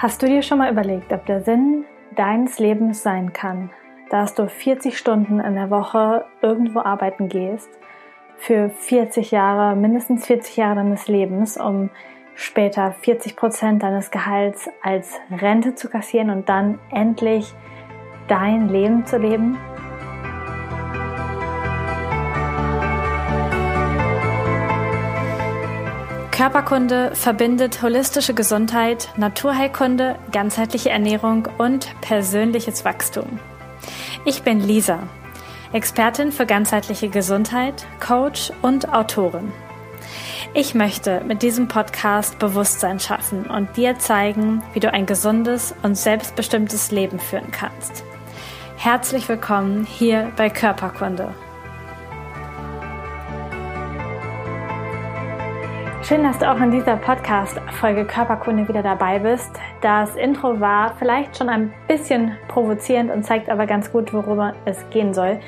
Hast du dir schon mal überlegt, ob der Sinn deines Lebens sein kann, dass du 40 Stunden in der Woche irgendwo arbeiten gehst, für 40 Jahre, mindestens 40 Jahre deines Lebens, um später 40 Prozent deines Gehalts als Rente zu kassieren und dann endlich dein Leben zu leben? Körperkunde verbindet holistische Gesundheit, Naturheilkunde, ganzheitliche Ernährung und persönliches Wachstum. Ich bin Lisa, Expertin für ganzheitliche Gesundheit, Coach und Autorin. Ich möchte mit diesem Podcast Bewusstsein schaffen und dir zeigen, wie du ein gesundes und selbstbestimmtes Leben führen kannst. Herzlich willkommen hier bei Körperkunde. Schön, dass du auch in dieser Podcast-Folge Körperkunde wieder dabei bist. Das Intro war vielleicht schon ein bisschen provozierend und zeigt aber ganz gut, worüber es gehen soll.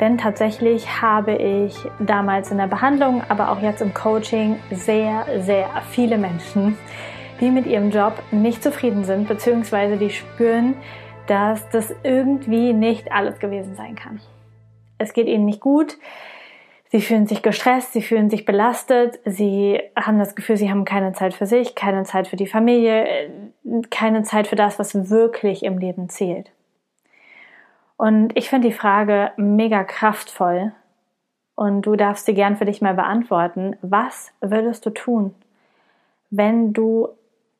Denn tatsächlich habe ich damals in der Behandlung, aber auch jetzt im Coaching sehr, sehr viele Menschen, die mit ihrem Job nicht zufrieden sind, beziehungsweise die spüren, dass das irgendwie nicht alles gewesen sein kann. Es geht ihnen nicht gut Sie fühlen sich gestresst, sie fühlen sich belastet, sie haben das Gefühl, sie haben keine Zeit für sich, keine Zeit für die Familie, keine Zeit für das, was wirklich im Leben zählt. Und ich finde die Frage mega kraftvoll und du darfst sie gern für dich mal beantworten. Was würdest du tun, wenn du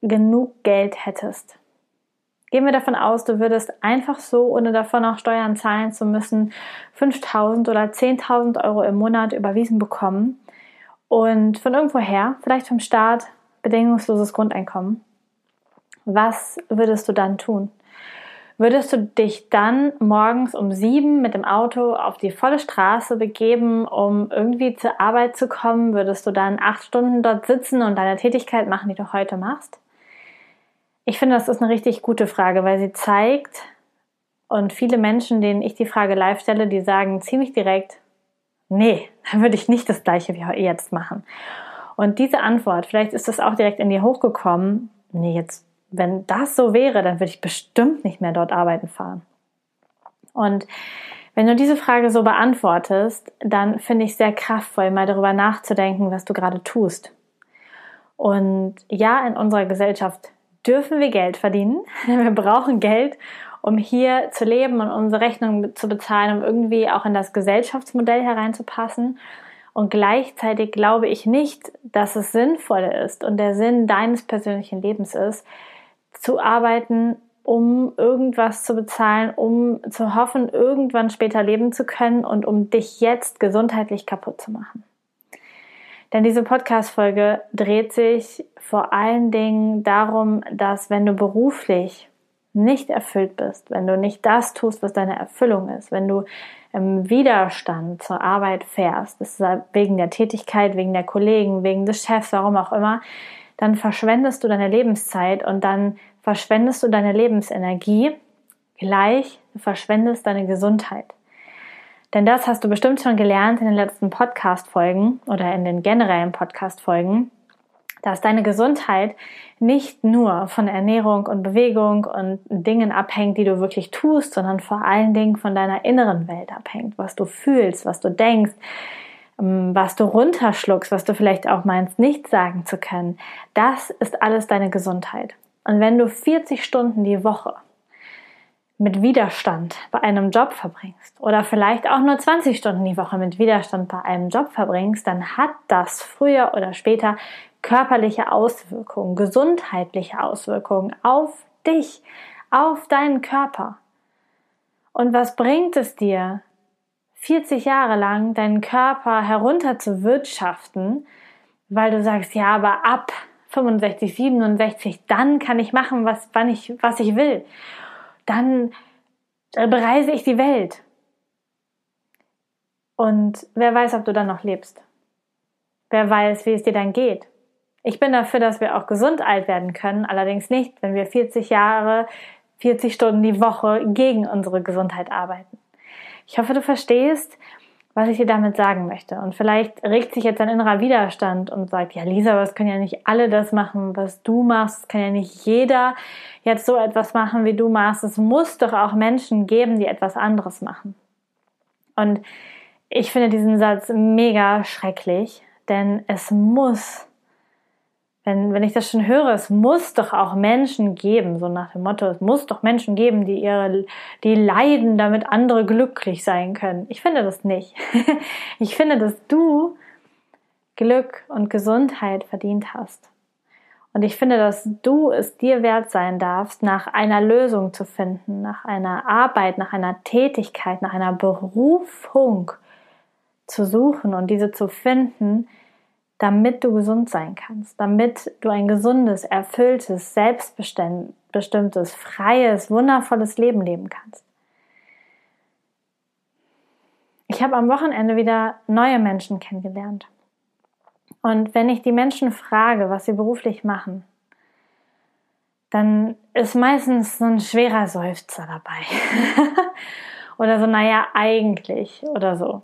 genug Geld hättest? Gehen wir davon aus, du würdest einfach so, ohne davon auch Steuern zahlen zu müssen, 5000 oder 10.000 Euro im Monat überwiesen bekommen und von irgendwoher, vielleicht vom Staat, bedingungsloses Grundeinkommen. Was würdest du dann tun? Würdest du dich dann morgens um sieben mit dem Auto auf die volle Straße begeben, um irgendwie zur Arbeit zu kommen? Würdest du dann acht Stunden dort sitzen und deine Tätigkeit machen, die du heute machst? Ich finde, das ist eine richtig gute Frage, weil sie zeigt, und viele Menschen, denen ich die Frage live stelle, die sagen ziemlich direkt, nee, dann würde ich nicht das gleiche wie jetzt machen. Und diese Antwort, vielleicht ist das auch direkt in dir hochgekommen, nee, jetzt, wenn das so wäre, dann würde ich bestimmt nicht mehr dort arbeiten fahren. Und wenn du diese Frage so beantwortest, dann finde ich sehr kraftvoll, mal darüber nachzudenken, was du gerade tust. Und ja, in unserer Gesellschaft dürfen wir Geld verdienen. Wir brauchen Geld, um hier zu leben und unsere Rechnungen zu bezahlen, um irgendwie auch in das Gesellschaftsmodell hereinzupassen. Und gleichzeitig glaube ich nicht, dass es sinnvoll ist und der Sinn deines persönlichen Lebens ist, zu arbeiten, um irgendwas zu bezahlen, um zu hoffen, irgendwann später leben zu können und um dich jetzt gesundheitlich kaputt zu machen. Denn diese Podcast-Folge dreht sich vor allen Dingen darum, dass wenn du beruflich nicht erfüllt bist, wenn du nicht das tust, was deine Erfüllung ist, wenn du im Widerstand zur Arbeit fährst, das ist wegen der Tätigkeit, wegen der Kollegen, wegen des Chefs, warum auch immer, dann verschwendest du deine Lebenszeit und dann verschwendest du deine Lebensenergie, gleich verschwendest deine Gesundheit. Denn das hast du bestimmt schon gelernt in den letzten Podcast-Folgen oder in den generellen Podcast-Folgen, dass deine Gesundheit nicht nur von Ernährung und Bewegung und Dingen abhängt, die du wirklich tust, sondern vor allen Dingen von deiner inneren Welt abhängt, was du fühlst, was du denkst, ähm, was du runterschluckst, was du vielleicht auch meinst, nicht sagen zu können. Das ist alles deine Gesundheit. Und wenn du 40 Stunden die Woche mit Widerstand bei einem Job verbringst oder vielleicht auch nur 20 Stunden die Woche mit Widerstand bei einem Job verbringst, dann hat das früher oder später körperliche Auswirkungen, gesundheitliche Auswirkungen auf dich, auf deinen Körper. Und was bringt es dir, 40 Jahre lang deinen Körper herunter zu wirtschaften, weil du sagst, ja, aber ab 65, 67, dann kann ich machen, was, wann ich, was ich will dann bereise ich die Welt. Und wer weiß, ob du dann noch lebst. Wer weiß, wie es dir dann geht. Ich bin dafür, dass wir auch gesund alt werden können, allerdings nicht, wenn wir 40 Jahre, 40 Stunden die Woche gegen unsere Gesundheit arbeiten. Ich hoffe, du verstehst, was ich dir damit sagen möchte. Und vielleicht regt sich jetzt ein innerer Widerstand und sagt, ja Lisa, was können ja nicht alle das machen, was du machst. Es kann ja nicht jeder jetzt so etwas machen, wie du machst. Es muss doch auch Menschen geben, die etwas anderes machen. Und ich finde diesen Satz mega schrecklich, denn es muss wenn, wenn ich das schon höre, es muss doch auch Menschen geben, so nach dem Motto, es muss doch Menschen geben, die ihre, die leiden, damit andere glücklich sein können. Ich finde das nicht. ich finde, dass du Glück und Gesundheit verdient hast. Und ich finde, dass du es dir wert sein darfst, nach einer Lösung zu finden, nach einer Arbeit, nach einer Tätigkeit, nach einer Berufung zu suchen und diese zu finden, damit du gesund sein kannst, damit du ein gesundes, erfülltes, selbstbestimmtes, freies, wundervolles Leben leben kannst. Ich habe am Wochenende wieder neue Menschen kennengelernt. Und wenn ich die Menschen frage, was sie beruflich machen, dann ist meistens so ein schwerer Seufzer dabei. oder so, naja, eigentlich oder so.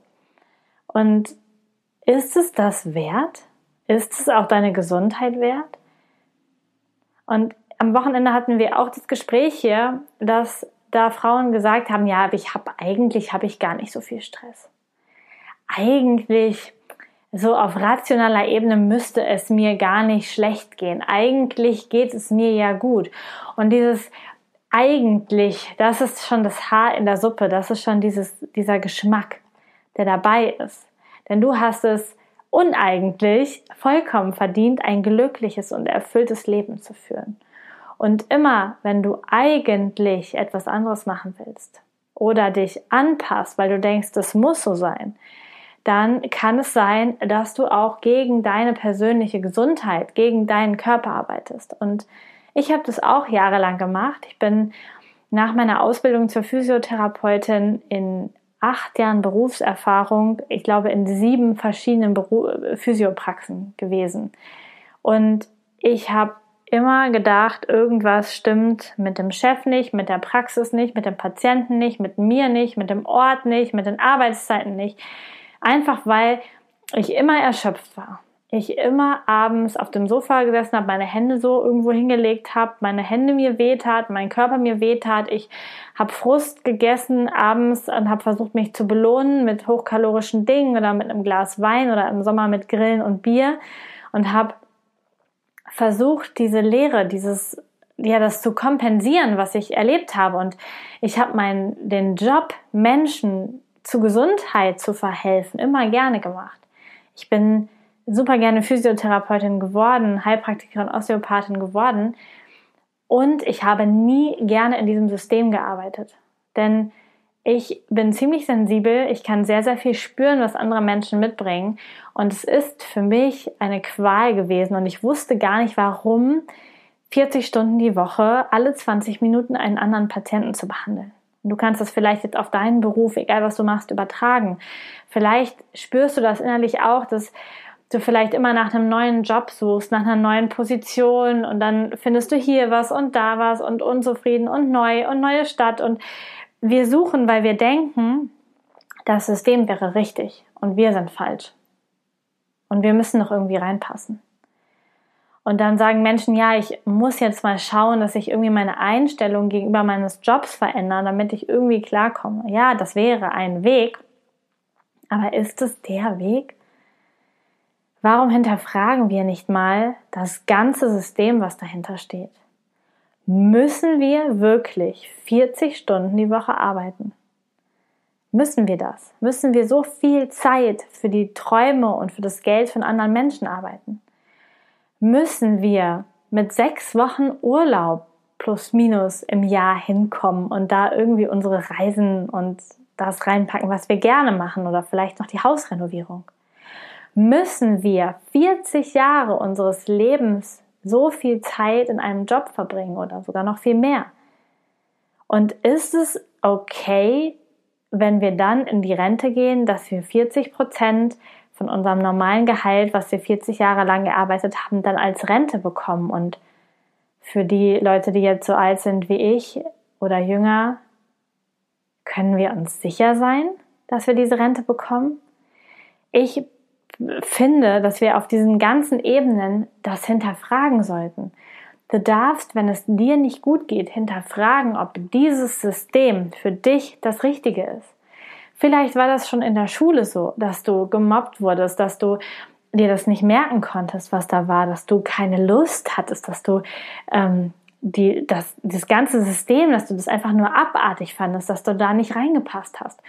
Und ist es das wert? Ist es auch deine Gesundheit wert? Und am Wochenende hatten wir auch das Gespräch hier, dass da Frauen gesagt haben, ja, ich habe eigentlich habe ich gar nicht so viel Stress. Eigentlich so auf rationaler Ebene müsste es mir gar nicht schlecht gehen. Eigentlich geht es mir ja gut. Und dieses eigentlich, das ist schon das Haar in der Suppe, das ist schon dieses, dieser Geschmack, der dabei ist. Denn du hast es uneigentlich vollkommen verdient, ein glückliches und erfülltes Leben zu führen. Und immer, wenn du eigentlich etwas anderes machen willst oder dich anpasst, weil du denkst, das muss so sein, dann kann es sein, dass du auch gegen deine persönliche Gesundheit, gegen deinen Körper arbeitest. Und ich habe das auch jahrelang gemacht. Ich bin nach meiner Ausbildung zur Physiotherapeutin in acht Jahren Berufserfahrung, ich glaube, in sieben verschiedenen Beru Physiopraxen gewesen. Und ich habe immer gedacht, irgendwas stimmt mit dem Chef nicht, mit der Praxis nicht, mit dem Patienten nicht, mit mir nicht, mit dem Ort nicht, mit den Arbeitszeiten nicht. Einfach weil ich immer erschöpft war ich immer abends auf dem Sofa gesessen habe, meine Hände so irgendwo hingelegt habe, meine Hände mir wehtat, mein Körper mir wehtat. Ich habe Frust gegessen abends und habe versucht, mich zu belohnen mit hochkalorischen Dingen oder mit einem Glas Wein oder im Sommer mit Grillen und Bier und habe versucht, diese Leere, dieses ja, das zu kompensieren, was ich erlebt habe. Und ich habe meinen den Job, Menschen zu Gesundheit zu verhelfen, immer gerne gemacht. Ich bin super gerne Physiotherapeutin geworden, Heilpraktikerin, Osteopathin geworden. Und ich habe nie gerne in diesem System gearbeitet. Denn ich bin ziemlich sensibel, ich kann sehr, sehr viel spüren, was andere Menschen mitbringen. Und es ist für mich eine Qual gewesen. Und ich wusste gar nicht, warum 40 Stunden die Woche, alle 20 Minuten einen anderen Patienten zu behandeln. Du kannst das vielleicht jetzt auf deinen Beruf, egal was du machst, übertragen. Vielleicht spürst du das innerlich auch, dass du vielleicht immer nach einem neuen Job suchst, nach einer neuen Position und dann findest du hier was und da was und unzufrieden und neu und neue Stadt und wir suchen, weil wir denken, das System wäre richtig und wir sind falsch. Und wir müssen noch irgendwie reinpassen. Und dann sagen Menschen, ja, ich muss jetzt mal schauen, dass ich irgendwie meine Einstellung gegenüber meines Jobs verändere, damit ich irgendwie klarkomme. Ja, das wäre ein Weg. Aber ist es der Weg? Warum hinterfragen wir nicht mal das ganze System, was dahinter steht? Müssen wir wirklich 40 Stunden die Woche arbeiten? Müssen wir das? Müssen wir so viel Zeit für die Träume und für das Geld von anderen Menschen arbeiten? Müssen wir mit sechs Wochen Urlaub plus minus im Jahr hinkommen und da irgendwie unsere Reisen und das reinpacken, was wir gerne machen oder vielleicht noch die Hausrenovierung? Müssen wir 40 Jahre unseres Lebens so viel Zeit in einem Job verbringen oder sogar noch viel mehr. Und ist es okay, wenn wir dann in die Rente gehen, dass wir 40 Prozent von unserem normalen Gehalt, was wir 40 Jahre lang gearbeitet haben, dann als Rente bekommen? Und für die Leute, die jetzt so alt sind wie ich oder jünger, können wir uns sicher sein, dass wir diese Rente bekommen? Ich finde, dass wir auf diesen ganzen Ebenen das hinterfragen sollten. Du darfst, wenn es dir nicht gut geht, hinterfragen, ob dieses System für dich das Richtige ist. Vielleicht war das schon in der Schule so, dass du gemobbt wurdest, dass du dir das nicht merken konntest, was da war, dass du keine Lust hattest, dass du ähm, die, das, das ganze System, dass du das einfach nur abartig fandest, dass du da nicht reingepasst hast.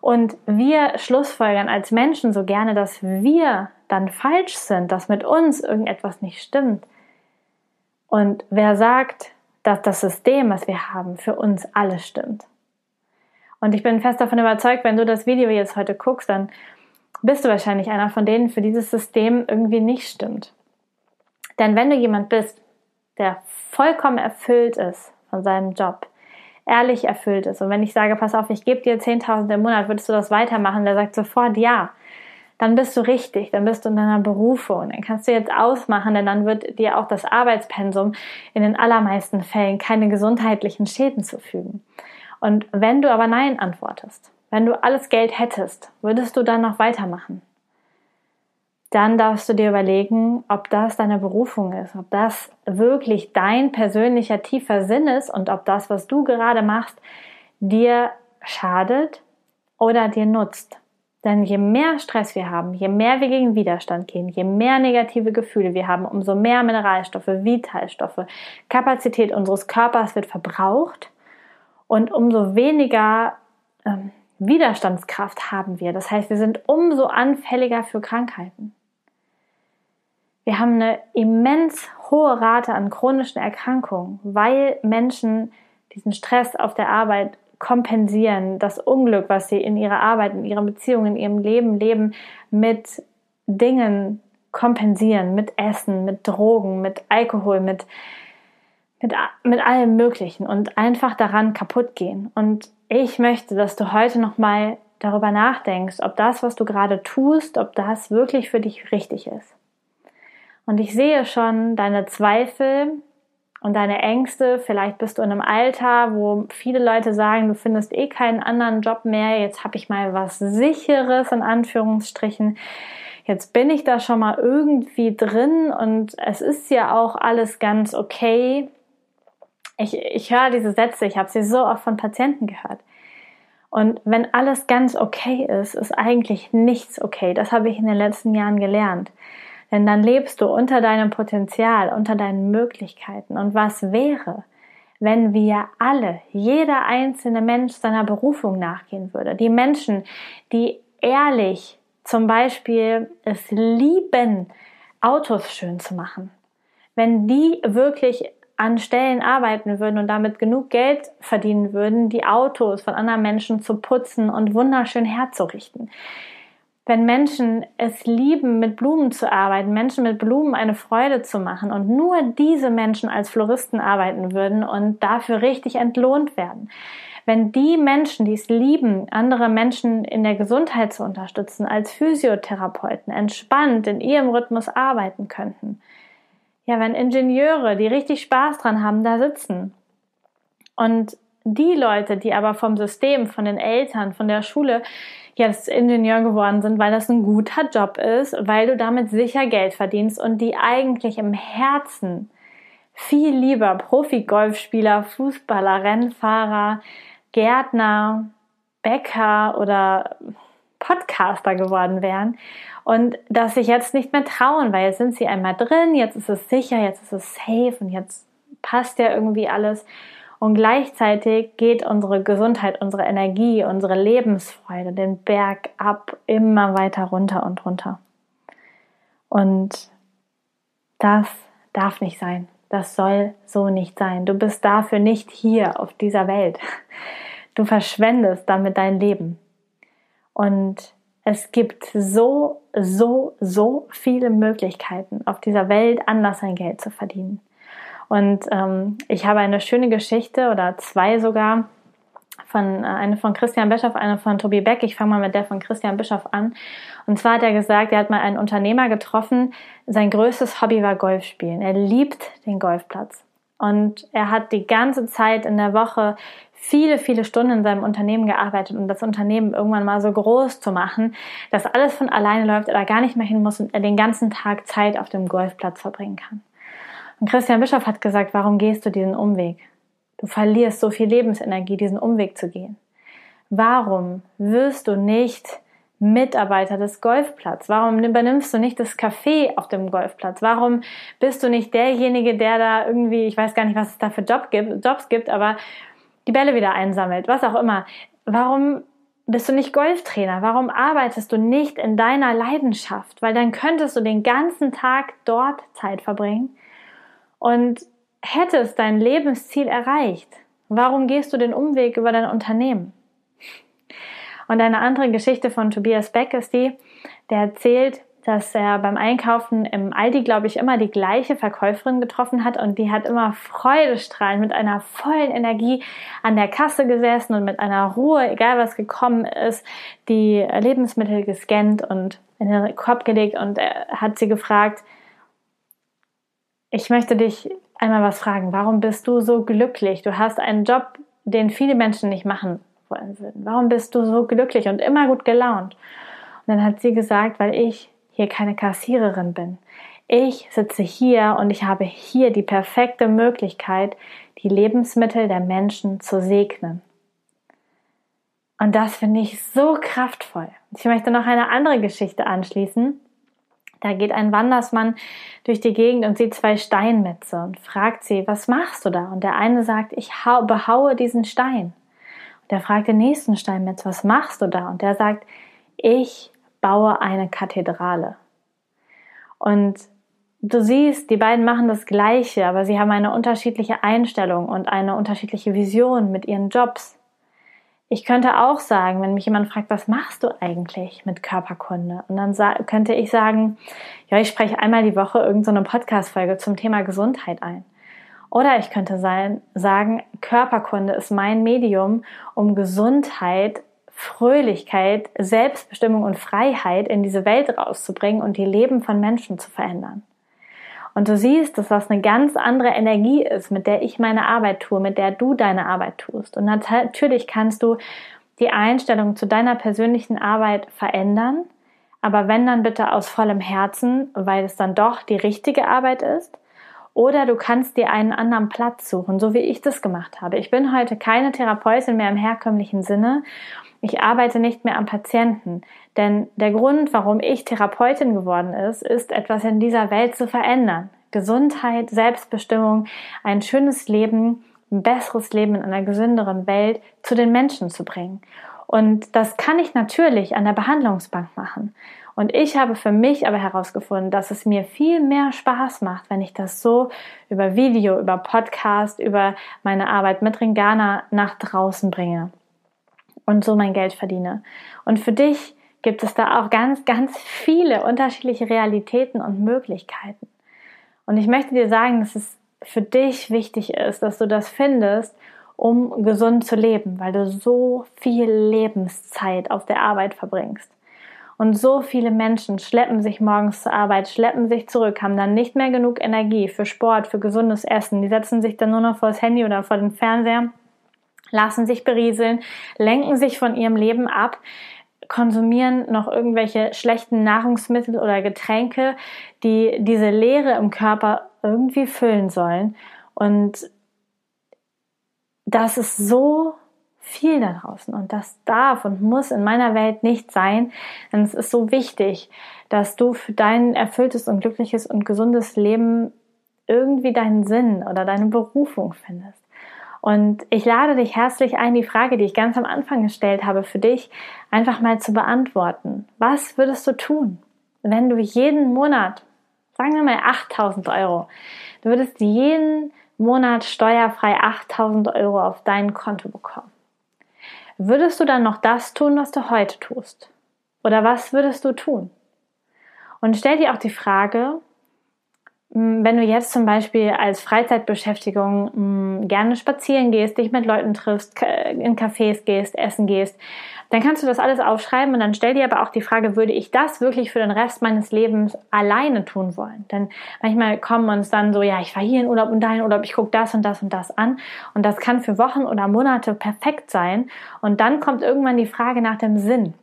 Und wir schlussfolgern als Menschen so gerne, dass wir dann falsch sind, dass mit uns irgendetwas nicht stimmt. Und wer sagt, dass das System, was wir haben, für uns alles stimmt? Und ich bin fest davon überzeugt, wenn du das Video jetzt heute guckst, dann bist du wahrscheinlich einer von denen, für dieses System irgendwie nicht stimmt. Denn wenn du jemand bist, der vollkommen erfüllt ist von seinem Job, ehrlich erfüllt ist, und wenn ich sage, pass auf, ich gebe dir 10.000 im Monat, würdest du das weitermachen? Der sagt sofort ja. Dann bist du richtig, dann bist du in deiner Berufung, dann kannst du jetzt ausmachen, denn dann wird dir auch das Arbeitspensum in den allermeisten Fällen keine gesundheitlichen Schäden zufügen. Und wenn du aber Nein antwortest, wenn du alles Geld hättest, würdest du dann noch weitermachen? Dann darfst du dir überlegen, ob das deine Berufung ist, ob das wirklich dein persönlicher tiefer Sinn ist und ob das, was du gerade machst, dir schadet oder dir nutzt. Denn je mehr Stress wir haben, je mehr wir gegen Widerstand gehen, je mehr negative Gefühle wir haben, umso mehr Mineralstoffe, Vitalstoffe, Kapazität unseres Körpers wird verbraucht und umso weniger ähm, Widerstandskraft haben wir. Das heißt, wir sind umso anfälliger für Krankheiten. Wir haben eine immens hohe Rate an chronischen Erkrankungen, weil Menschen diesen Stress auf der Arbeit kompensieren, das Unglück, was sie in ihrer Arbeit, in ihren Beziehungen, in ihrem Leben leben, mit Dingen kompensieren, mit Essen, mit Drogen, mit Alkohol, mit, mit, mit allem Möglichen und einfach daran kaputt gehen. Und ich möchte, dass du heute nochmal darüber nachdenkst, ob das, was du gerade tust, ob das wirklich für dich richtig ist. Und ich sehe schon deine Zweifel und deine Ängste. Vielleicht bist du in einem Alter, wo viele Leute sagen, du findest eh keinen anderen Job mehr. Jetzt habe ich mal was Sicheres in Anführungsstrichen. Jetzt bin ich da schon mal irgendwie drin und es ist ja auch alles ganz okay ich, ich höre diese Sätze, ich habe sie so oft von Patienten gehört. Und wenn alles ganz okay ist, ist eigentlich nichts okay. Das habe ich in den letzten Jahren gelernt. Denn dann lebst du unter deinem Potenzial, unter deinen Möglichkeiten. Und was wäre, wenn wir alle, jeder einzelne Mensch seiner Berufung nachgehen würde? Die Menschen, die ehrlich zum Beispiel es lieben, Autos schön zu machen. Wenn die wirklich an Stellen arbeiten würden und damit genug Geld verdienen würden, die Autos von anderen Menschen zu putzen und wunderschön herzurichten. Wenn Menschen es lieben, mit Blumen zu arbeiten, Menschen mit Blumen eine Freude zu machen und nur diese Menschen als Floristen arbeiten würden und dafür richtig entlohnt werden. Wenn die Menschen, die es lieben, andere Menschen in der Gesundheit zu unterstützen, als Physiotherapeuten entspannt in ihrem Rhythmus arbeiten könnten, ja, wenn Ingenieure, die richtig Spaß dran haben, da sitzen und die Leute, die aber vom System, von den Eltern, von der Schule jetzt Ingenieur geworden sind, weil das ein guter Job ist, weil du damit sicher Geld verdienst und die eigentlich im Herzen viel lieber Profi-Golfspieler, Fußballer, Rennfahrer, Gärtner, Bäcker oder Podcaster geworden wären und dass sich jetzt nicht mehr trauen, weil jetzt sind sie einmal drin, jetzt ist es sicher, jetzt ist es safe und jetzt passt ja irgendwie alles. Und gleichzeitig geht unsere Gesundheit, unsere Energie, unsere Lebensfreude den Berg ab immer weiter runter und runter. Und das darf nicht sein. Das soll so nicht sein. Du bist dafür nicht hier auf dieser Welt. Du verschwendest damit dein Leben. Und es gibt so, so, so viele Möglichkeiten auf dieser Welt, anders sein Geld zu verdienen. Und ähm, ich habe eine schöne Geschichte oder zwei sogar von äh, eine von Christian Bischoff, eine von Tobi Beck. Ich fange mal mit der von Christian Bischoff an. Und zwar hat er gesagt, er hat mal einen Unternehmer getroffen. Sein größtes Hobby war Golfspielen. Er liebt den Golfplatz. Und er hat die ganze Zeit in der Woche viele, viele Stunden in seinem Unternehmen gearbeitet, um das Unternehmen irgendwann mal so groß zu machen, dass alles von alleine läuft, er gar nicht mehr hin muss und er den ganzen Tag Zeit auf dem Golfplatz verbringen kann. Und Christian Bischof hat gesagt, warum gehst du diesen Umweg? Du verlierst so viel Lebensenergie, diesen Umweg zu gehen. Warum wirst du nicht Mitarbeiter des Golfplatzes? Warum übernimmst du nicht das Café auf dem Golfplatz? Warum bist du nicht derjenige, der da irgendwie, ich weiß gar nicht, was es da für Job gibt, Jobs gibt, aber die Bälle wieder einsammelt, was auch immer. Warum bist du nicht Golftrainer? Warum arbeitest du nicht in deiner Leidenschaft? Weil dann könntest du den ganzen Tag dort Zeit verbringen und hättest dein Lebensziel erreicht. Warum gehst du den Umweg über dein Unternehmen? Und eine andere Geschichte von Tobias Beck ist die, der erzählt, dass er beim Einkaufen im Aldi, glaube ich, immer die gleiche Verkäuferin getroffen hat und die hat immer freudestrahlend mit einer vollen Energie an der Kasse gesessen und mit einer Ruhe, egal was gekommen ist, die Lebensmittel gescannt und in den Korb gelegt und er hat sie gefragt, ich möchte dich einmal was fragen. Warum bist du so glücklich? Du hast einen Job, den viele Menschen nicht machen wollen. Warum bist du so glücklich und immer gut gelaunt? Und dann hat sie gesagt, weil ich hier keine Kassiererin bin. Ich sitze hier und ich habe hier die perfekte Möglichkeit, die Lebensmittel der Menschen zu segnen. Und das finde ich so kraftvoll. Ich möchte noch eine andere Geschichte anschließen. Da geht ein Wandersmann durch die Gegend und sieht zwei Steinmetze und fragt sie, was machst du da? Und der eine sagt, ich behaue diesen Stein. Und der fragt den nächsten Steinmetz, was machst du da? Und der sagt, ich baue eine Kathedrale. Und du siehst, die beiden machen das Gleiche, aber sie haben eine unterschiedliche Einstellung und eine unterschiedliche Vision mit ihren Jobs. Ich könnte auch sagen, wenn mich jemand fragt, was machst du eigentlich mit Körperkunde? Und dann könnte ich sagen, ja, ich spreche einmal die Woche irgendeine so Podcast-Folge zum Thema Gesundheit ein. Oder ich könnte sein, sagen, Körperkunde ist mein Medium, um Gesundheit Fröhlichkeit, Selbstbestimmung und Freiheit in diese Welt rauszubringen und die Leben von Menschen zu verändern. Und du siehst, dass das eine ganz andere Energie ist, mit der ich meine Arbeit tue, mit der du deine Arbeit tust. Und natürlich kannst du die Einstellung zu deiner persönlichen Arbeit verändern, aber wenn dann bitte aus vollem Herzen, weil es dann doch die richtige Arbeit ist. Oder du kannst dir einen anderen Platz suchen, so wie ich das gemacht habe. Ich bin heute keine Therapeutin mehr im herkömmlichen Sinne ich arbeite nicht mehr am Patienten. Denn der Grund, warum ich Therapeutin geworden ist, ist etwas in dieser Welt zu verändern. Gesundheit, Selbstbestimmung, ein schönes Leben, ein besseres Leben in einer gesünderen Welt zu den Menschen zu bringen. Und das kann ich natürlich an der Behandlungsbank machen. Und ich habe für mich aber herausgefunden, dass es mir viel mehr Spaß macht, wenn ich das so über Video, über Podcast, über meine Arbeit mit Ringana nach draußen bringe und so mein Geld verdiene. Und für dich gibt es da auch ganz, ganz viele unterschiedliche Realitäten und Möglichkeiten. Und ich möchte dir sagen, dass es für dich wichtig ist, dass du das findest, um gesund zu leben, weil du so viel Lebenszeit auf der Arbeit verbringst. Und so viele Menschen schleppen sich morgens zur Arbeit, schleppen sich zurück, haben dann nicht mehr genug Energie für Sport, für gesundes Essen. Die setzen sich dann nur noch vor das Handy oder vor den Fernseher lassen sich berieseln, lenken sich von ihrem Leben ab, konsumieren noch irgendwelche schlechten Nahrungsmittel oder Getränke, die diese Leere im Körper irgendwie füllen sollen. Und das ist so viel da draußen und das darf und muss in meiner Welt nicht sein. Denn es ist so wichtig, dass du für dein erfülltes und glückliches und gesundes Leben irgendwie deinen Sinn oder deine Berufung findest. Und ich lade dich herzlich ein, die Frage, die ich ganz am Anfang gestellt habe, für dich einfach mal zu beantworten. Was würdest du tun, wenn du jeden Monat, sagen wir mal 8000 Euro, du würdest jeden Monat steuerfrei 8000 Euro auf dein Konto bekommen? Würdest du dann noch das tun, was du heute tust? Oder was würdest du tun? Und stell dir auch die Frage, wenn du jetzt zum Beispiel als Freizeitbeschäftigung hm, gerne spazieren gehst, dich mit Leuten triffst, in Cafés gehst, essen gehst, dann kannst du das alles aufschreiben und dann stell dir aber auch die Frage, würde ich das wirklich für den Rest meines Lebens alleine tun wollen? Denn manchmal kommen uns dann so, ja, ich fahre hier in Urlaub und dahin Urlaub, ich gucke das und das und das an und das kann für Wochen oder Monate perfekt sein und dann kommt irgendwann die Frage nach dem Sinn.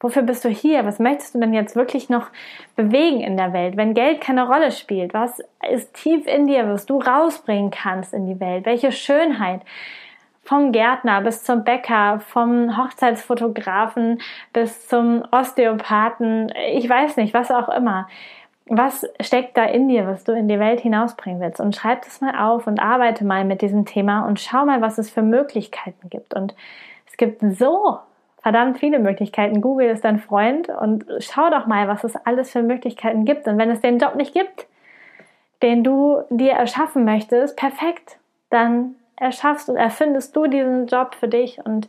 Wofür bist du hier? Was möchtest du denn jetzt wirklich noch bewegen in der Welt? Wenn Geld keine Rolle spielt, was ist tief in dir, was du rausbringen kannst in die Welt? Welche Schönheit? Vom Gärtner bis zum Bäcker, vom Hochzeitsfotografen bis zum Osteopathen, ich weiß nicht, was auch immer. Was steckt da in dir, was du in die Welt hinausbringen willst? Und schreib das mal auf und arbeite mal mit diesem Thema und schau mal, was es für Möglichkeiten gibt. Und es gibt so verdammt viele Möglichkeiten. Google ist dein Freund und schau doch mal, was es alles für Möglichkeiten gibt. Und wenn es den Job nicht gibt, den du dir erschaffen möchtest, perfekt, dann erschaffst und erfindest du diesen Job für dich und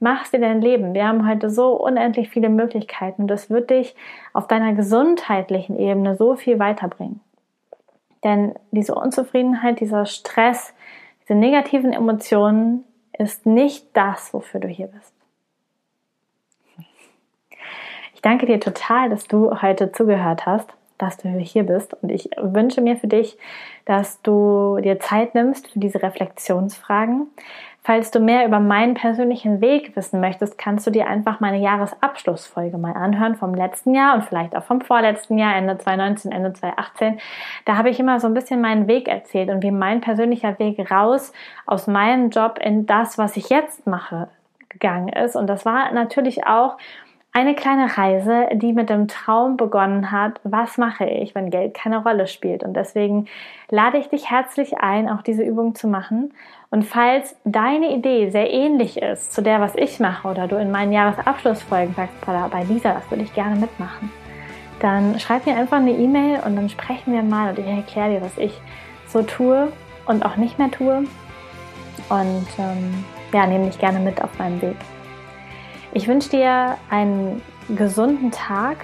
machst dir dein Leben. Wir haben heute so unendlich viele Möglichkeiten. Das wird dich auf deiner gesundheitlichen Ebene so viel weiterbringen. Denn diese Unzufriedenheit, dieser Stress, diese negativen Emotionen ist nicht das, wofür du hier bist. Ich danke dir total, dass du heute zugehört hast, dass du hier bist. Und ich wünsche mir für dich, dass du dir Zeit nimmst für diese Reflexionsfragen. Falls du mehr über meinen persönlichen Weg wissen möchtest, kannst du dir einfach meine Jahresabschlussfolge mal anhören vom letzten Jahr und vielleicht auch vom vorletzten Jahr, Ende 2019, Ende 2018. Da habe ich immer so ein bisschen meinen Weg erzählt und wie mein persönlicher Weg raus aus meinem Job in das, was ich jetzt mache, gegangen ist. Und das war natürlich auch eine kleine Reise, die mit dem Traum begonnen hat, was mache ich, wenn Geld keine Rolle spielt. Und deswegen lade ich dich herzlich ein, auch diese Übung zu machen. Und falls deine Idee sehr ähnlich ist zu der, was ich mache, oder du in meinen Jahresabschlussfolgen sagst, bei Lisa, das würde ich gerne mitmachen, dann schreib mir einfach eine E-Mail und dann sprechen wir mal und ich erkläre dir, was ich so tue und auch nicht mehr tue. Und ähm, ja, nehme dich gerne mit auf meinem Weg. Ich wünsche dir einen gesunden Tag,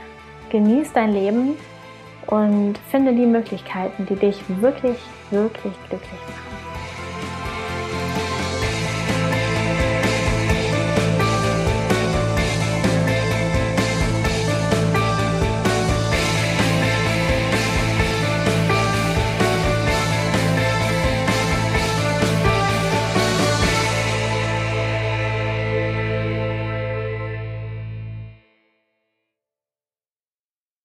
genieß dein Leben und finde die Möglichkeiten, die dich wirklich, wirklich glücklich machen.